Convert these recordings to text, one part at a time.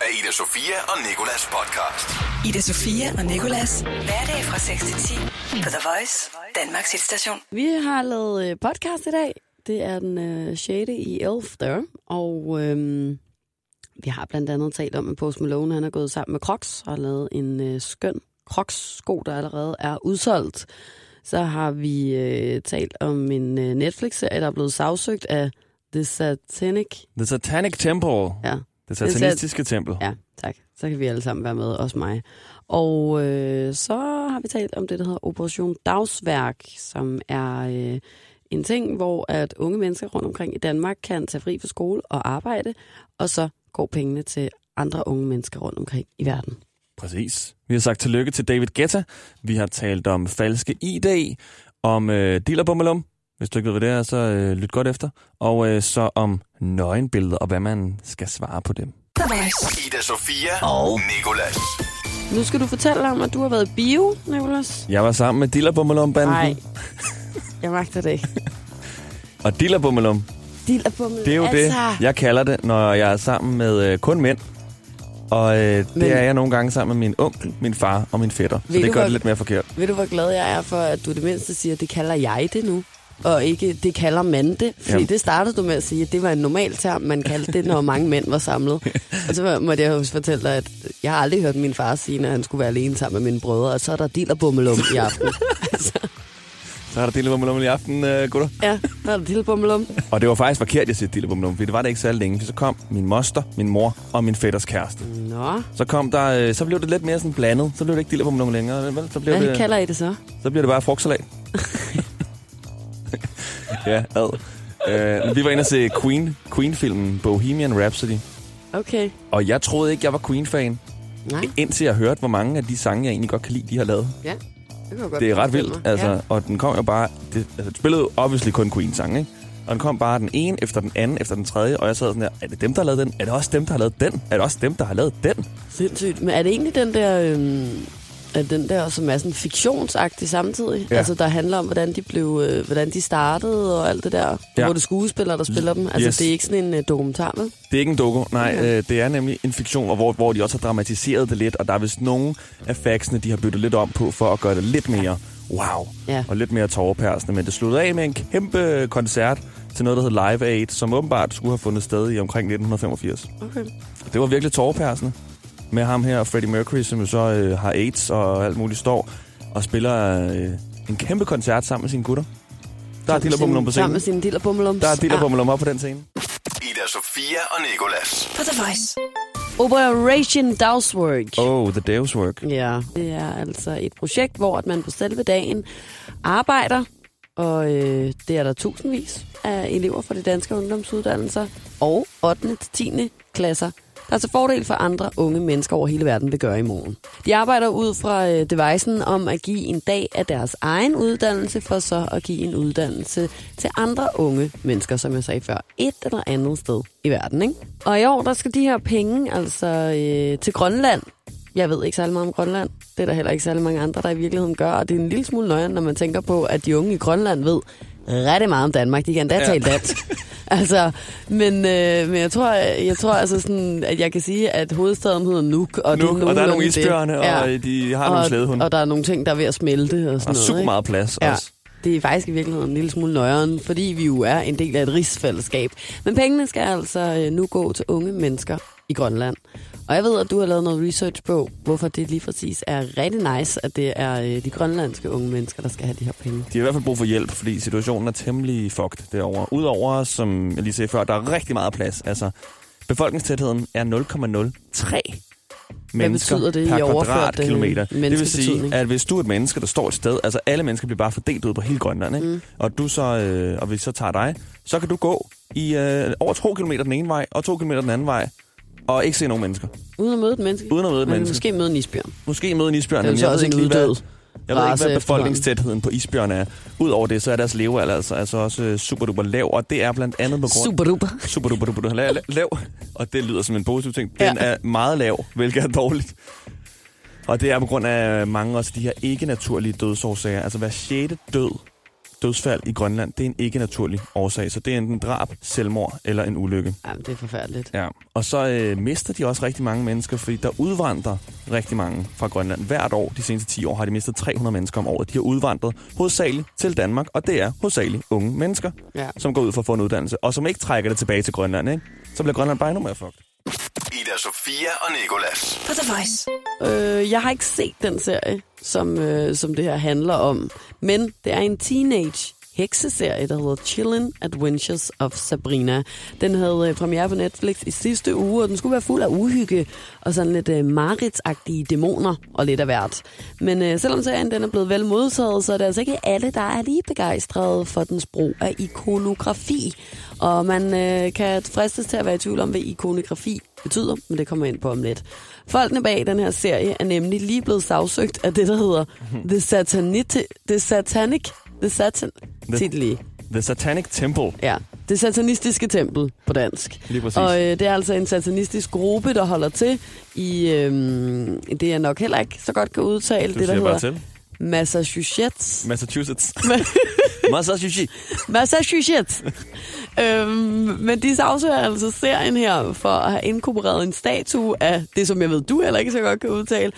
af Ida Sofia og Nikolas podcast. Ida Sofia og Nikolas. Hverdag fra 6 til 10 på The Voice, Danmarks hitstation. Vi har lavet øh, podcast i dag. Det er den øh, 6. i 11. Og øhm, vi har blandt andet talt om, at Post Malone han er gået sammen med Crocs og har lavet en øh, skøn Crocs-sko, der allerede er udsolgt. Så har vi øh, talt om en øh, Netflix-serie, der er blevet sagsøgt af The Satanic. The Satanic Temple. Ja, Det satanistiske tempel. ja, tak. Så kan vi alle sammen være med, også mig. Og øh, så har vi talt om det, der hedder Operation Dagsværk, som er øh, en ting, hvor at unge mennesker rundt omkring i Danmark kan tage fri fra skole og arbejde, og så går pengene til andre unge mennesker rundt omkring i verden. Præcis. Vi har sagt tillykke til David Guetta. Vi har talt om falske ID, om øh, dealerbummelum. Hvis du ikke ved, hvad det er, så øh, lyt godt efter. Og øh, så om nøgenbilleder, og hvad man skal svare på dem. Ida Sofia og Nikolas. Nu skal du fortælle om, at du har været i bio, Nicolas. Jeg var sammen med dealerbummelum-banden. Nej, jeg magter det ikke. Og dealerbummelum, Dillerbummel. det er jo altså. det, jeg kalder det, når jeg er sammen med øh, kun mænd. Og øh, det Men- er jeg nogle gange sammen med min onkel, min far og min fætter. Så Ved det du, gør hvor- det lidt mere forkert. Ved du, hvor glad jeg er for, at du det mindste siger, det kalder jeg det nu? Og ikke, det kalder man det. Fordi Jamen. det startede du med at sige, at det var en normal term, man kaldte det, når mange mænd var samlet. og så måtte jeg jo fortælle dig, at jeg har aldrig hørt min far sige, når han skulle være alene sammen med mine brødre, og så er der dillerbummelum i aften. altså, Så er der dealerbummelum i aften, øh, gutter. ja, der er der dillerbummelum. Og det var faktisk forkert, jeg siger dealerbummelum, for det var det ikke så længe. For så kom min moster, min mor og min fætters kæreste. Nå, Så kom der, øh, så blev det lidt mere sådan blandet. Så blev det ikke dealerbummelum længere. Vel? Så, blev hvad det, kalder I det så? så bliver det bare frugtsalat. ja, ad. Øh, vi var inde og se Queen, Queen-filmen Bohemian Rhapsody. Okay. Og jeg troede ikke, jeg var Queen-fan, Nej, indtil jeg hørte, hvor mange af de sange, jeg egentlig godt kan lide, de har lavet. ja. Det, Det er ret vildt, altså. Ja. Og den kom jo bare... Det, altså, det spillede jo obviously kun Queen-sange, ikke? Og den kom bare den ene efter den anden efter den tredje, og jeg sad sådan der, er det dem, der har lavet den? Er det også dem, der har lavet den? Er det også dem, der har lavet den? Sindssygt. Men er det egentlig den der, øhm, er den der, som er sådan fiktionsagtig samtidig? Ja. Altså, der handler om, hvordan de blev, øh, hvordan de startede og alt det der. Ja. Hvor det er skuespillere, der spiller dem. Altså, Yes. det er ikke sådan en øh, dokumentar, vel? Det er ikke en doku, nej, Okay. øh, det er nemlig en fiktion, og hvor, hvor de også har dramatiseret det lidt, og der er vist nogle af factsene, de har byttet lidt om på, for at gøre det lidt mere wow, Ja. og lidt mere tårerpærsende. Men det sluttede af med en kæmpe koncert til noget, der hed Live Aid, som åbenbart skulle have fundet sted i omkring 1985. Okay. Det var virkelig tårerpærsende med ham her, Freddie Mercury, som jo så øh, har AIDS og alt muligt står og spiller øh, en kæmpe koncert sammen med sine gutter. Der er Dillerbummelum på Sammen med scenen. sin dillerbummelum. Der er Dillerbummelum op på den scene. Ida Sofia og Nikolas. På The Voice. Ja. Operation Dagswork. Oh, the Deus work. Ja, det er altså et projekt, hvor at man på selve dagen arbejder, og øh, det er der tusindvis af elever fra de danske ungdomsuddannelser og 8. til 10. klasser, der til fordel for andre unge mennesker over hele verden vil gøre i morgen. De arbejder ud fra øh, devicen om at give en dag af deres egen uddannelse, for så at give en uddannelse til andre unge mennesker, som jeg sagde før, et eller andet sted i verden. Ikke? Og i år, der skal de her penge altså øh, til Grønland, jeg ved ikke særlig meget om Grønland. Det er der heller ikke særlig mange andre, der i virkeligheden gør. Og det er en lille smule nøjere, når man tænker på, at de unge i Grønland ved rigtig meget om Danmark. De kan endda ja. tale dansk. altså, men, øh, men jeg tror, jeg tror altså sådan, at jeg kan sige, at hovedstaden hedder Nuuk. Og, det Nuuk, og der er nogle det. isbjørne, og de har nogle slædehunde. Og der er nogle ting, der er ved at smelte og sådan Og noget. super ikke? meget plads Ja. også. Det er faktisk i virkeligheden en lille smule nøjeren, fordi vi jo er en del af et rigsfællesskab. Men pengene skal altså øh, nu gå til unge mennesker i Grønland. Og jeg ved, at du har lavet noget research på, hvorfor det lige præcis er rigtig nice, at det er øh, de grønlandske unge mennesker, der skal have de her penge. De har i hvert fald brug for hjælp, fordi situationen er temmelig fucked derovre. Udover, som jeg lige sagde før, der er rigtig meget plads. Altså, befolkningstætheden er 0,03 mennesker betyder det per kvadratkilometer. Det vil sige, at hvis du er et menneske, der står et sted, altså alle mennesker bliver bare fordelt ud på hele Grønland, ikke? Mm. og du så, øh, og vi så tager dig, så kan du gå i øh, over to kilometer den ene vej, og to kilometer den anden vej, og ikke se nogen mennesker. Uden at møde et menneske? Uden at møde et Men menneske. Måske møde en isbjørn. Måske møde en isbjørn, Det er så også ikke en uddød jeg ved ikke, hvad befolkningstætheden på isbjørn er. Udover det, så er deres levealder altså, altså også øh, super duper lav, og det er blandt andet på grund... Super duper. Super duper duper lav, lav, og det lyder som en positiv ting. Den Ja. er meget lav, hvilket er dårligt. Og det er på grund af mange også de her ikke-naturlige dødsårsager. Altså hver sjette død dødsfald i Grønland, det er en ikke-naturlig årsag. Så det er enten drab, selvmord eller en ulykke. Jamen, det er forfærdeligt. Ja. Og så øh, mister de også rigtig mange mennesker, fordi der udvandrer rigtig mange fra Grønland. Hvert år, de seneste 10 år, har de mistet 300 mennesker om året. De har udvandret hovedsageligt til Danmark, og det er hovedsageligt unge mennesker, Ja. som går ud for at få en uddannelse, og som ikke trækker det tilbage til Grønland. Ikke? Så bliver Grønland bare endnu mere fucked. Ida Sofia og Nikolas. På The Voice. Øh, jeg har ikke set den serie, som, øh, som det her handler om. Men det er en teenage hekseserie, der hedder Chillin' Adventures of Sabrina. Den havde øh, premiere på Netflix i sidste uge, og den skulle være fuld af uhygge og sådan lidt øh, maritsagtige dæmoner og lidt af hvert. Men øh, selvom serien den er blevet vel modtaget, så er det altså ikke alle, der er lige begejstrede for dens brug af ikonografi. Og man øh, kan fristes til at være i tvivl om, hvad ikonografi betyder, men det kommer ind på om lidt. Folkene bag den her serie er nemlig lige blevet sagsøgt af det, der hedder The Satanite, The Satanic, The Satan, The- The Satanic Temple. Ja, det satanistiske tempel på dansk. Lige præcis. Og øh, det er altså en satanistisk gruppe, der holder til i, øh, det jeg nok heller ikke så godt kan udtale, Du det der hedder til. Massachusetts. Massachusetts. Massachusetts. Massachusetts. øhm, men de sagsøger altså serien her for at have inkorporeret en statue af det, som jeg ved, du heller ikke så godt kan udtale,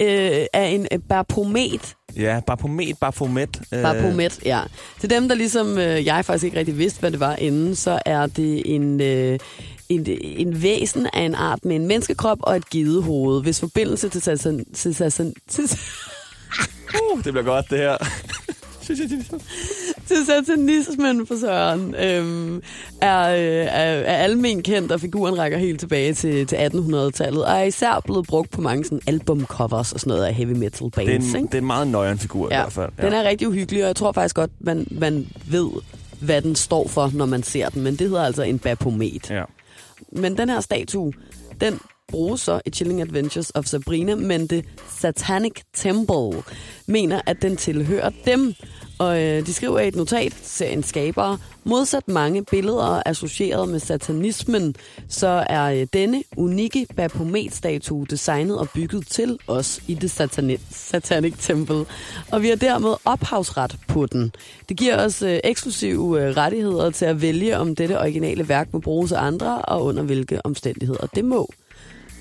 øh, af en øh, Baphomet. Ja, Baphomet, Baphomet. Øh, Baphomet, ja. Til dem, der ligesom øh, jeg faktisk ikke rigtig vidste, hvad det var inden, så er det en... Øh, en, en væsen af en art med en menneskekrop og et gidehoved, hvis forbindelse til, satan, til, satan, til, Uh, det bliver godt, det her. til satanismen for Søren øhm, er, øh, er, er almen kendt, og figuren rækker helt tilbage til, til 1800-tallet, og er især blevet brugt på mange sådan albumcovers og sådan noget af heavy metal bands. Det er, en, ikke? det er en meget nøjeren figur i ja, hvert fald. den er rigtig uhyggelig, og jeg tror faktisk godt, man, man ved, hvad den står for, når man ser den, men det hedder altså en Baphomet. Ja. Men den her statue, den bruges så i Chilling Adventures of Sabrina, men det Satanic Temple mener, at den tilhører dem. Og øh, de skriver i et notat, serien skabere, modsat mange billeder associeret med satanismen, så er øh, denne unikke Baphomet-statue designet og bygget til os i det satani- Satanic Temple. Og vi har dermed ophavsret på den. Det giver os øh, eksklusive øh, rettigheder til at vælge, om dette originale værk må bruges af andre, og under hvilke omstændigheder det må.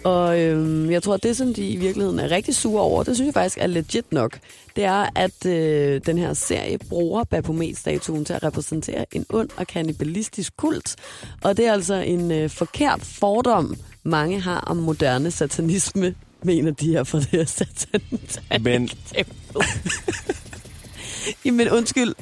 Og øhm, jeg tror, at det, som de i virkeligheden er rigtig sure over, det synes jeg faktisk er legit nok, det er, at øh, den her serie bruger Baphomet-statuen til at repræsentere en ond og kannibalistisk kult. Og det er altså en øh, forkert fordom, mange har om moderne satanisme, mener de her fra det her satanisme. Men- Jamen undskyld,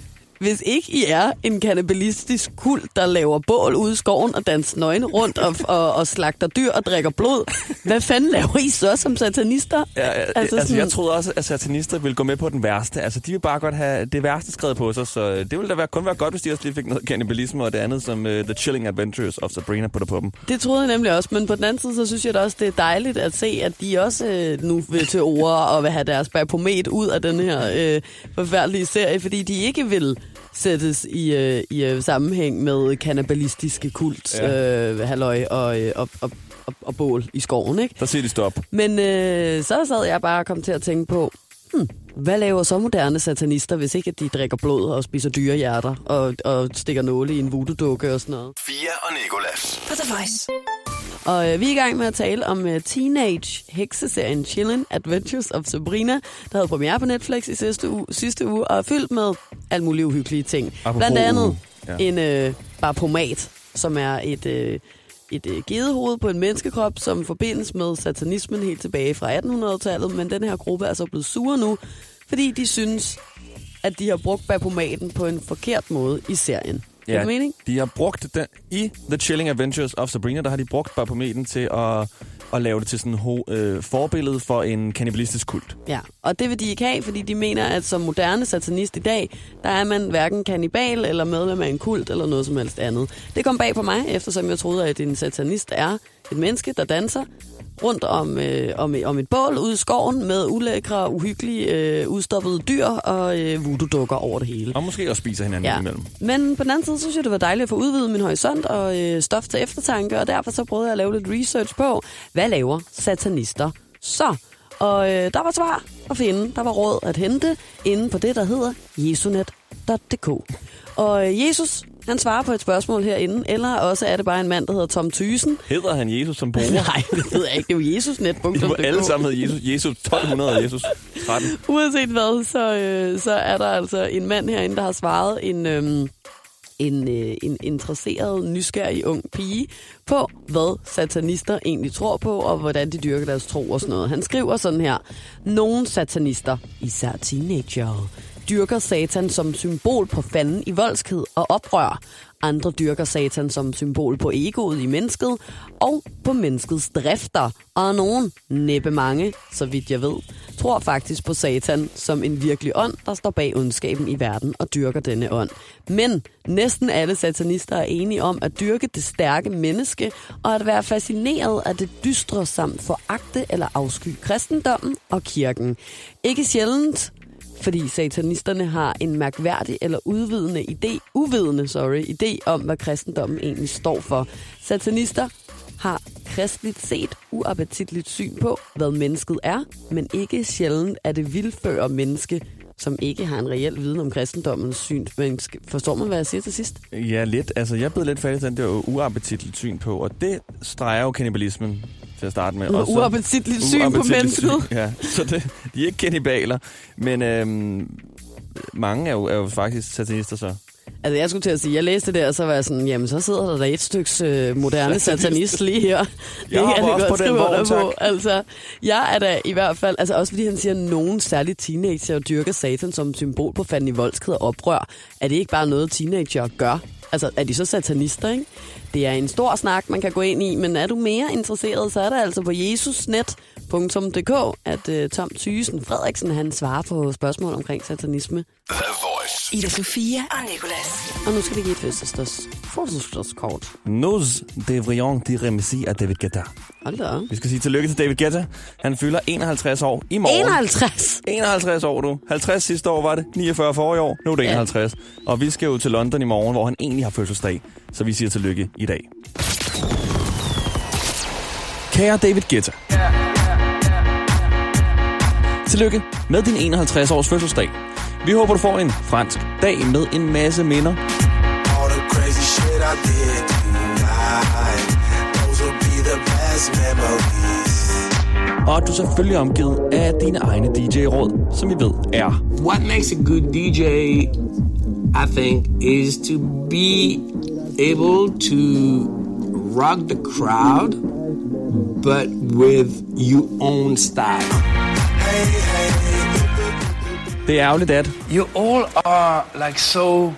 hvis ikke I er en kannibalistisk kult, der laver bål ude i skoven og danser nøgne rundt og, og, og slagter dyr og drikker blod, hvad fanden laver I så som satanister? Ja, altså, altså sådan- jeg troede også, at satanister ville gå med på den værste. Altså, de vil bare godt have det værste skrevet på sig, så det ville da være, kun være godt, hvis de også lige fik noget kannibalisme og det andet, som uh, The Chilling Adventures of Sabrina putter på dem. Det troede jeg nemlig også, men på den anden side, så synes jeg da også, det er dejligt at se, at de også øh, nu vil til ord og vil have deres Baphomet ud af den her øh, forfærdelige serie, fordi de ikke vil sættes i, øh, i øh, sammenhæng med kannibalistiske kult, Ja. øh, halløj og, øh, og, og, og, og bål i skoven, ikke? Der siger de stop. Men øh, så sad jeg bare og kom til at tænke på, hmm, hvad laver så moderne satanister, hvis ikke at de drikker blod og spiser dyrehjerter og, og stikker nåle i en voodoo-dukke og sådan noget? Fia og Nikolas. På The Voice. Og øh, vi er i gang med at tale om øh, teenage hekseserien Chillin' Adventures of Sabrina, der havde premiere på Netflix i sidste uge, sidste uge og er fyldt med alle mulige uhyggelige ting. Apropos Blandt andet ja. en øh, barpomat, som er et, øh, et øh, gedehoved på en menneskekrop, som forbindes med satanismen helt tilbage fra 1800-tallet, men den her gruppe er så blevet sure nu, fordi de synes, at de har brugt barpomaten på en forkert måde i serien. Ja. Det mening? de har brugt den i The Chilling Adventures of Sabrina, der har de brugt Baphometen til at, og lave det til sådan en ho- øh, forbillede for en kanibalistisk kult. Ja, og det vil de ikke have, fordi de mener, at som moderne satanist i dag, der er man hverken kanibal eller medlem af en kult eller noget som helst andet. Det kom bag på mig, eftersom jeg troede, at en satanist er et menneske, der danser rundt om, øh, om, om et bål ude i skoven med ulækre, uhyggelige, øh, udstoppede dyr og øh, voodoo-dukker over det hele. Og måske også spiser hinanden Ja. imellem. Men på den anden side, så synes jeg, det var dejligt at få udvidet min horisont og øh, stof til eftertanke, og derfor så prøvede jeg at lave lidt research på, hvad laver satanister så? Og øh, der var svar at finde, der var råd at hente inde på det, der hedder Jesunet punktum.dk. Og øh, Jesus, han svarer på et spørgsmål herinde, eller også er det bare en mand, der hedder Tom Thysen. Hedder han Jesus som bruger? Nej, det ved jeg ikke. Det er jo jesusnet.dk. I må alle sammen hedde Jesus. Jesus 1200 og Jesus 13. Uanset hvad, så, øh, så er der altså en mand herinde, der har svaret en, øh, en, øh, en interesseret, nysgerrig ung pige på, hvad satanister egentlig tror på, og hvordan de dyrker deres tro og sådan noget. Han skriver sådan her. Nogle satanister, især teenager, dyrker satan som symbol på fanden i voldskhed og oprør. Andre dyrker satan som symbol på egoet i mennesket og på menneskets drifter. Og nogen, næppe mange, så vidt jeg ved, tror faktisk på satan som en virkelig ånd, der står bag ondskaben i verden og dyrker denne ånd. Men næsten alle satanister er enige om at dyrke det stærke menneske og at være fascineret af det dystre samt foragte eller afsky kristendommen og kirken. Ikke sjældent fordi satanisterne har en mærkværdig eller udvidende idé, uvidende, sorry, idé om, hvad kristendommen egentlig står for. Satanister har kristligt set uappetitligt syn på, hvad mennesket er, men ikke sjældent er det vildføre menneske, som ikke har en reel viden om kristendommens syn. Men forstår man, hvad jeg siger til sidst? Ja, lidt. Altså, jeg blev lidt fat i den der uappetitligt syn på, og det streger jo kannibalismen til at starte med. Og uappetitligt syn uappetitligt på mennesket. Syn, ja, så det, de er ikke kannibaler, men øhm, mange er jo, er jo faktisk satanister så. Altså, jeg skulle til at sige, jeg læste det, og så var jeg sådan, jamen, så sidder der da et stykke øh, moderne satanist lige her. Det jeg kan også på den vogn, på. Altså, jeg er da i hvert fald, altså også fordi han siger, at nogen særligt teenager dyrker satan som symbol på fanden i voldsked og oprør. Er det ikke bare noget, teenager gør? Altså, er de så satanister, ikke? Det er en stor snak, man kan gå ind i, men er du mere interesseret, så er der altså på jesusnet.dk, at uh, Tom Thysen Frederiksen, han svarer på spørgsmål omkring satanisme. The Voice. Ida Sofia og Nicolas. Og nu skal vi give et fødselsdags, fødselsdagskort. Nous devrions dire merci à David Guetta. Hold da. Vi skal sige tillykke til David Guetta. Han fylder 51 år i morgen. 51? 51 år, du. 50 sidste år var det. 49 for i år. Nu er det 51. Ja. Og vi skal jo til London i morgen, hvor han egentlig har fødselsdag. Så vi siger tillykke i dag. Kære David Guetta. Tillykke med din 51 års fødselsdag. Vi håber, du får en fransk dag med en masse minder. All the crazy shit I did tonight. Those will be the best memories. Og at du selvfølgelig er omgivet af dine egne DJ-råd, som vi ved er. What makes a good DJ, I think, is to be able to rock the crowd, but with your own style. Hey, hey, Det er ærgerligt, at You all are like so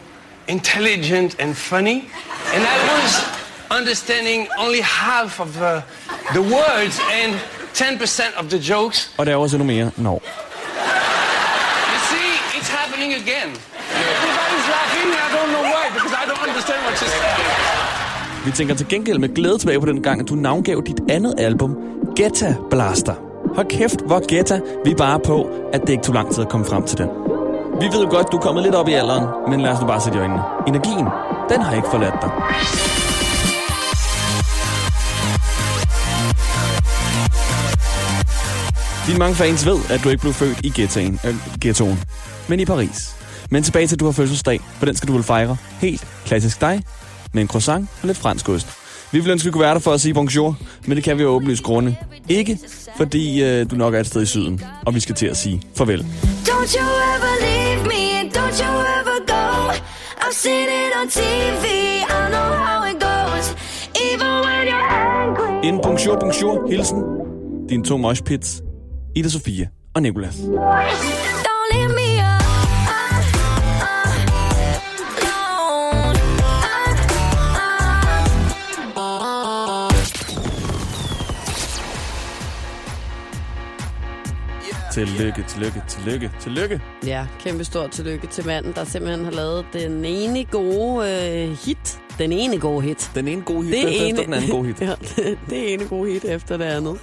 intelligent and funny, and I was understanding only half of the, the words and 10% of the jokes. og der er også endnu mere. Nå. You see, it's happening again. Everybody's laughing, I don't know why, because I don't understand what you're saying. Vi tænker til gengæld med glæde tilbage på den gang, at du navngav dit andet album, Getta Blaster. Hold kæft, hvor gætter vi bare på, at det ikke tog lang tid at komme frem til den. Vi ved jo godt, du er kommet lidt op i alderen, men lad os nu bare sætte i øjnene. Energien, den har ikke forladt dig. Dine mange fans ved, at du ikke blev født i ghettoen, øh, ghettoen, men i Paris. Men tilbage til, at du har fødselsdag, for den skal du vel fejre. Helt klassisk dig, med en croissant og lidt fransk ost. Vi ville ønske, at vi kunne være der for at sige bonjour, men det kan vi jo åbenlyst grunde. Ikke, fordi øh, du nok er et sted i syden, og vi skal til at sige farvel. Don't you ever leave me don't you ever go. I've seen it on TV, I know how it goes. Even when you're angry. En bonjour, bonjour, hilsen. Din to mosh pits, Ida Sofia og Nicolas. Tillykke, tillykke, tillykke, tillykke. Ja, kæmpe stort tillykke til manden, der simpelthen har lavet den ene gode øh, hit. Den ene gode hit. Den ene gode hit, Det efter ene, den anden gode hit. ja, det, det ene gode hit efter det andet.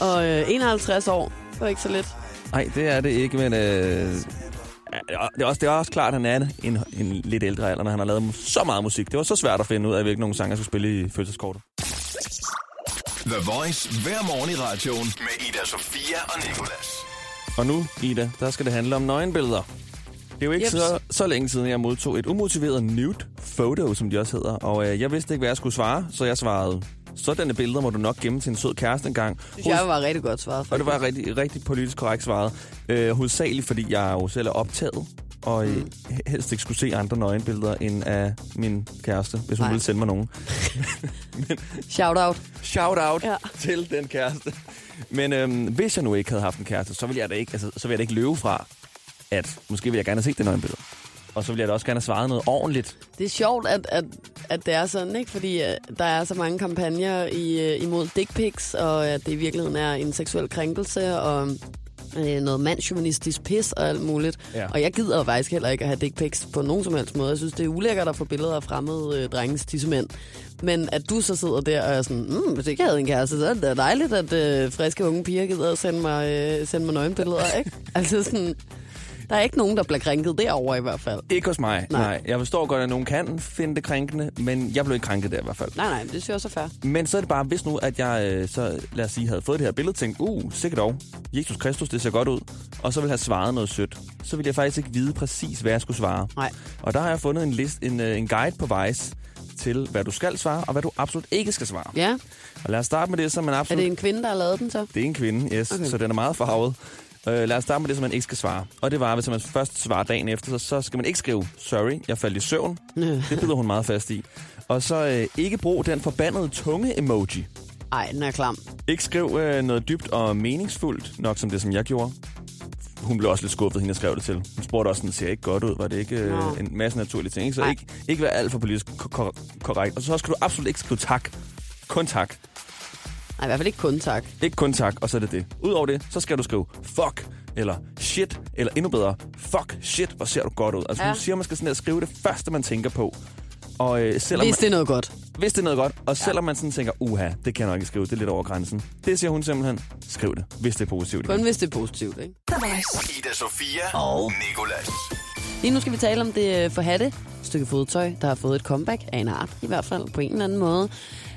Og øh, 51 år, det var ikke så lidt. Nej, det er det ikke, men... Øh, det, er også, det er også klart, at han er en, en lidt ældre alder, når han har lavet så meget musik. Det var så svært at finde ud af, hvilke nogle sange jeg skulle spille i fødselskortet. The Voice hver morgen i radioen med Ida Sofia og Nicolas. Og nu, Ida, der skal det handle om nøgenbilleder. Det er jo ikke så, så længe siden, jeg modtog et umotiveret nude photo, som de også hedder. Og øh, jeg vidste ikke, hvad jeg skulle svare, så jeg svarede, sådanne billeder må du nok gemme til en sød kæreste engang. synes jeg var rigtig godt svaret. Og det var rigtig, rigtig politisk korrekt svaret. Øh, hovedsageligt, fordi jeg jo selv er optaget, og øh, helst ikke skulle se andre nøgenbilleder end af min kæreste, hvis hun Nej. ville sende mig nogen. Shout out. Shout out Ja. til den kæreste. Men øhm, hvis jeg nu ikke havde haft en kæreste, så ville jeg da ikke, altså, så ville jeg da ikke løbe fra, at måske ville jeg gerne have set det nøgenbillede. Og så ville jeg da også gerne have svaret noget ordentligt. Det er sjovt, at, at, at det er sådan, ikke? Fordi øh, der er så mange kampagner i, øh, imod dick pics, og at det i virkeligheden er en seksuel krænkelse, og øh, noget mandsjuvenistisk pis og alt muligt. Ja. Og jeg gider jo faktisk heller ikke at have dick pics på nogen som helst måde. Jeg synes, det er ulækkert at få billeder af fremmede øh, drenges tissemænd. Men at du så sidder der og er sådan, mm, hvis ikke jeg havde en kæreste, så er det dejligt, at øh, friske unge piger gider at sende mig, øh, sende mig nøgenbilleder, ikke? altså sådan, der er ikke nogen, der bliver krænket derovre i hvert fald. Ikke hos mig, Nej. nej. Jeg forstår godt, at nogen kan finde det krænkende, men jeg blev ikke krænket der i hvert fald. Nej, nej, det synes jeg også er fair. Men så er det bare, hvis nu, at jeg øh, så, lad os sige, havde fået det her billede, tænkt, uh, sikkert dog, Jesus Kristus, det ser godt ud, og så ville have svaret noget sødt, så ville jeg faktisk ikke vide præcis, hvad jeg skulle svare. Nej. Og der har jeg fundet en, list, en, øh, en guide på Vice til, hvad du skal svare, og hvad du absolut ikke skal svare. Ja, Og lad os starte med det, som man er absolut... det en kvinde, der har lavet den så? Det er en kvinde, yes, okay. så den er meget farvet. Uh, lad os starte med det, som man ikke skal svare. Og det var, hvis man først svarer dagen efter, så, så skal man ikke skrive, sorry, jeg faldt i søvn. Det bider hun meget fast i. Og så uh, ikke brug den forbandede tunge-emoji. Ej, den er klam. Ikke skriv uh, noget dybt og meningsfuldt, nok som det, som jeg gjorde. Hun blev også lidt skuffet, hende jeg skrev det til. Hun spurgte også, det ser ikke godt ud. Var det ikke uh, en masse naturlige ting? Ikke? Så Nej. ikke, ikke være alt for politisk ko- ko- korrekt. Og så skal du absolut ikke skrive tak. Kun tak. Nej, i hvert fald ikke kun tak. Ikke kun tak, og så er det det. Udover det, så skal du skrive fuck, eller shit, eller endnu bedre, fuck, shit, hvor ser du godt ud. Altså, Ja. ja. hun siger, man skal sådan her skrive det første, man tænker på. Og øh, selvom Hvis det er noget godt. hvis det er noget godt, og selvom man sådan tænker, uha, det kan jeg nok ikke skrive, det er lidt over grænsen. Det siger hun simpelthen, skriv det, hvis det er positivt. Kun hvis det er positivt, ikke? Ida Sofia og Nikolas. Lige nu skal vi tale om det forhatte stykke fodtøj, der har fået et comeback af en art, i hvert fald på en eller anden måde.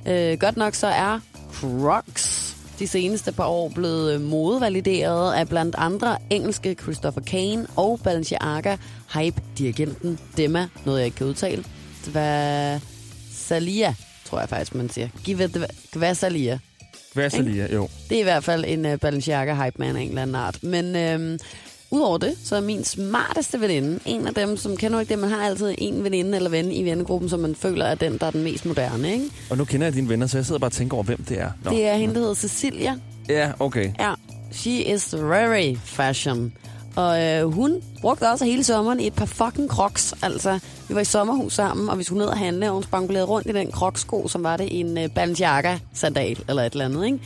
Øh, godt nok så er Crocs de seneste par år blevet øh, modevalideret af blandt andre engelske Christopher Kane og Balenciaga hype-dirigenten Demma, noget jeg ikke kan udtale. Salia, tror jeg faktisk, man siger. Gvasalia. Hvad så lige? Jo. Det er i hvert fald en uh, Balenciaga hype man af en eller anden art. Men øhm, udover det, så er min smarteste veninde, en af dem, som kender ikke det, man har altid en veninde eller ven i vennegruppen, som man føler er den, der er den mest moderne, ikke? Og nu kender jeg dine venner, så jeg sidder bare og tænker over, hvem det er. Nå. Det er hende, der hedder Cecilia. Ja, okay. Ja, she is very fashion. Og øh, hun brugte også hele sommeren i et par fucking crocs. Altså, vi var i sommerhus sammen, og vi skulle ned og handle, og hun spangulerede rundt i den crocs-sko, som var det en øh, Balenciaga-sandal eller et eller andet, ikke?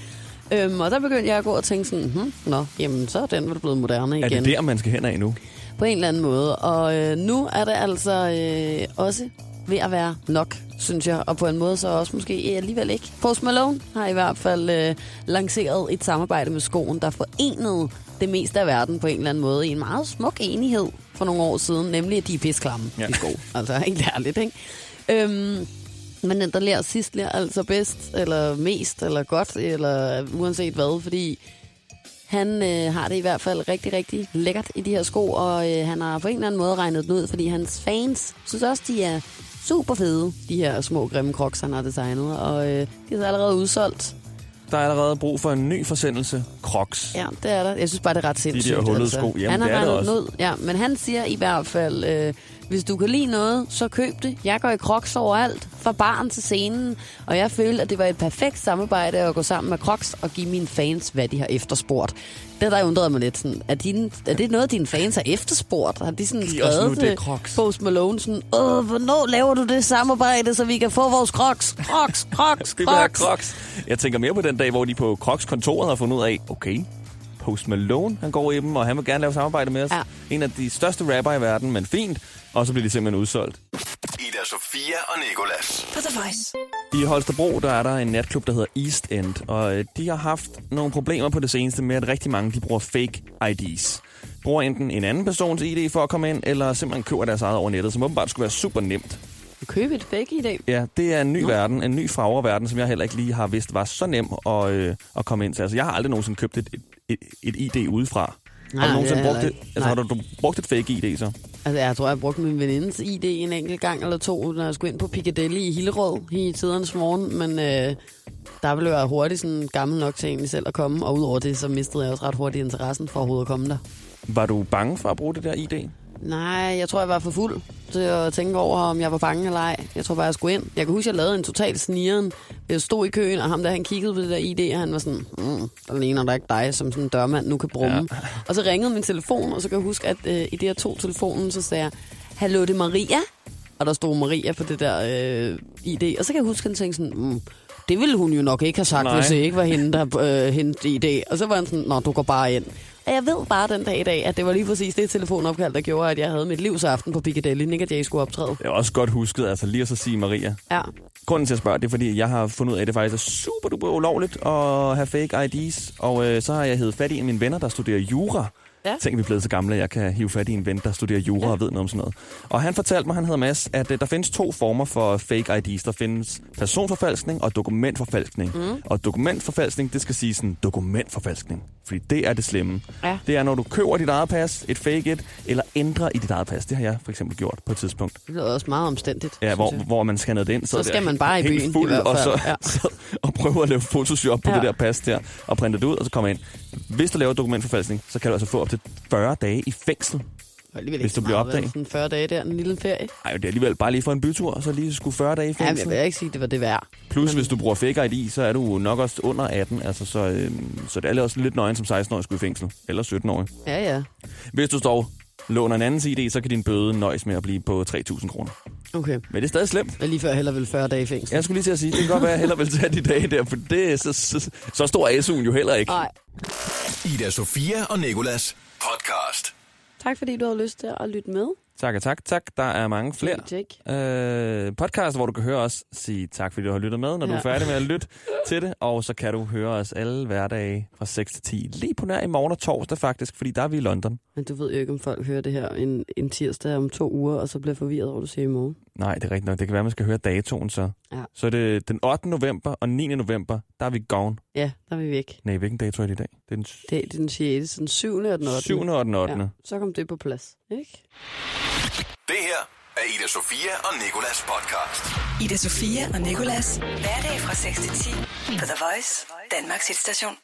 Øhm, og der begyndte jeg at gå og tænke sådan, hm, nå, jamen så er den vel blevet moderne igen. Er det der, man skal hen af nu? På en eller anden måde. Og øh, nu er det altså øh, også ved at være nok, synes jeg. Og på en måde så også måske alligevel ikke. Post Malone har i hvert fald øh, lanceret et samarbejde med skoen, der forenede det meste af verden på en eller anden måde i en meget smuk enighed for nogle år siden, nemlig at de er pisklamme, ja. De sko. Altså helt ærligt, ikke? Øhm, men der lærer sidst, lærer altså bedst, eller mest, eller godt, eller uanset hvad, fordi han øh, har det i hvert fald rigtig, rigtig lækkert i de her sko, og øh, han har på en eller anden måde regnet den ud, fordi hans fans synes også, de er super fede, de her små grimme crocs, han har designet, og øh, de er så allerede udsolgt. Der er allerede brug for en ny forsendelse. Crocs. Ja, det er der. Jeg synes bare, det er ret sindssygt. altså. hullede sko. Jamen, han har det er det den også. ud. Ja, men han siger i hvert fald, øh, hvis du kan lide noget, så køb det. Jeg går i crocs overalt, fra barn til scenen, og jeg følte, at det var et perfekt samarbejde at gå sammen med crocs og give mine fans, hvad de har efterspurgt. Det der undrede mig lidt sådan, er, dine, er det noget, dine fans har efterspurgt? Har de sådan Giv skrevet til Crocs. Post Malone sådan, Åh, hvornår laver du det samarbejde, så vi kan få vores crocs? Crocs, crocs, vil have crocs. Crocs. Jeg tænker mere på den dag, hvor de på Crocs-kontoret har fundet ud af, okay, Post Malone, han går i dem, og han vil gerne lave samarbejde med os. Ja. En af de største rapper i verden, men fint. Og så bliver de simpelthen udsolgt. Ida Sofia og Nikolas. På The Voice. I Holstebro, der er der en natklub, der hedder East End, og øh, de har haft nogle problemer på det seneste med, at rigtig mange de bruger fake IDs. Bruger enten en anden persons ID for at komme ind, eller simpelthen køber deres eget over nettet, som åbenbart skulle være super nemt. Køb et fake i dag. Ja, det er en ny Nå. verden, en ny verden, som jeg heller ikke lige har vidst var så nem at, øh, at komme ind til. Altså, jeg har aldrig nogensinde købt et, et, et, et ID udefra. Nej, har du nogensinde har brugt det? Altså, har du, du brugt et fake ID så? Altså, jeg tror, jeg brugte min venindes ID en enkelt gang eller to, når jeg skulle ind på Piccadilly i Hillerød i tidernes morgen, men øh, der blev jeg hurtigt sådan gammel nok til egentlig selv at komme, og udover det, så mistede jeg også ret hurtigt interessen for overhovedet at komme der. Var du bange for at bruge det der ID? Nej, jeg tror, jeg var for fuld til at tænke over, om jeg var bange eller ej. Jeg tror bare, jeg skulle ind. Jeg kan huske, jeg lavede en total snigeren. Jeg stod i køen, og ham der, han kiggede på det der ID, og han var sådan, mm, der ligner der ikke dig, som sådan en dørmand nu kan brumme. Ja. Og så ringede min telefon, og så kan jeg huske, at øh, i det her to telefonen, så sagde jeg, Hallo, det er Maria. Og der stod Maria på det der øh, ID. Og så kan jeg huske, at han tænkte sådan, mm, det ville hun jo nok ikke have sagt, Nej. Hvis det ikke var hende, der øh, hente ID. Og så var han sådan, nå, du går bare ind. Og jeg ved bare den dag i dag, at det var lige præcis det telefonopkald, der gjorde, at jeg havde mit livs aften på Piccadilly. Ikke at jeg skulle optræde. Det er også godt husket, altså lige at så sige Maria. Ja. Grunden til at spørge, det er fordi, jeg har fundet ud af, at det faktisk er super duper ulovligt at have fake IDs. Og øh, så har jeg hævet fat i en af mine venner, der studerer jura. Ja. Tænk, vi er blevet så gamle, at jeg kan hive fat i en ven, der studerer jura ja. og ved noget om sådan noget. Og han fortalte mig, han hedder Mads, at øh, der findes to former for fake IDs. Der findes personforfalskning og dokumentforfalskning. Mm. Og dokumentforfalskning, det skal sige sådan dokumentforfalskning. Fordi det er det slemme. Ja. Det er, når du køber dit eget pas, et fake et, eller ændrer i dit eget pas. Det har jeg for eksempel gjort på et tidspunkt. Det lyder også meget omstændigt. Ja, hvor, jeg. hvor man scannede det ind. Så der skal man bare i byen, i Fuld, hvert og, fald. så, Ja. så, og prøve at lave Photoshop på. Ja. det der pas der, og printe det ud, og så kommer ind. Hvis du laver dokumentforfalskning, så kan du altså få op til 40 dage i fængsel. Alligevel hvis du så bliver opdaget. Sådan 40 dage der, en lille ferie. Ej, det er alligevel bare lige for en bytur, og så lige skulle 40 dage i Ja, men fængsel. jeg vil ikke sige, at det var det værd. Plus, hvis du bruger fake ID, så er du nok også under 18, altså, så, øhm, så det er også lidt nøgen som 16-årig skulle i fængsel. Eller 17-årig. Ja, ja. Hvis du står låner en anden ID, så kan din bøde nøjes med at blive på 3.000 kroner. Okay. Men det er stadig slemt. Jeg lige før heller vil 40 dage i fængsel. Jeg skulle lige til at sige, det kan godt være, at jeg hellere vil tage de dage der, for det er så, så, så stor SU'en jo heller ikke. Nej. Ida Sofia og Nikolas podcast. Tak fordi du har lyst til at lytte med. Tak og tak, tak. Der er mange flere øh, podcast, hvor du kan høre os sige tak, fordi du har lyttet med, når ja. du er færdig med at lytte til det. Og så kan du høre os alle hverdage fra 6 til 10. Lige på nær i morgen og torsdag faktisk, fordi der er vi i London. Men du ved jo ikke, om folk hører det her en, en tirsdag om to uger, og så bliver forvirret over, du siger i morgen. Nej, det er rigtigt nok. Det kan være, at man skal høre datoen så. Ja. Så er det den 8. november og 9. november, der er vi gone. Ja, der er vi væk. Nej, hvilken dato er det i dag? Det er den Det er den 6. Så den 7. og den 8. 7. og den 8. Ja, så kom det på plads, ikke? Det her er Ida Sofia og Nikolas podcast. Ida Sofia og Nikolas. Hverdag fra 6 til 10 på The Voice, Danmarks hitstation.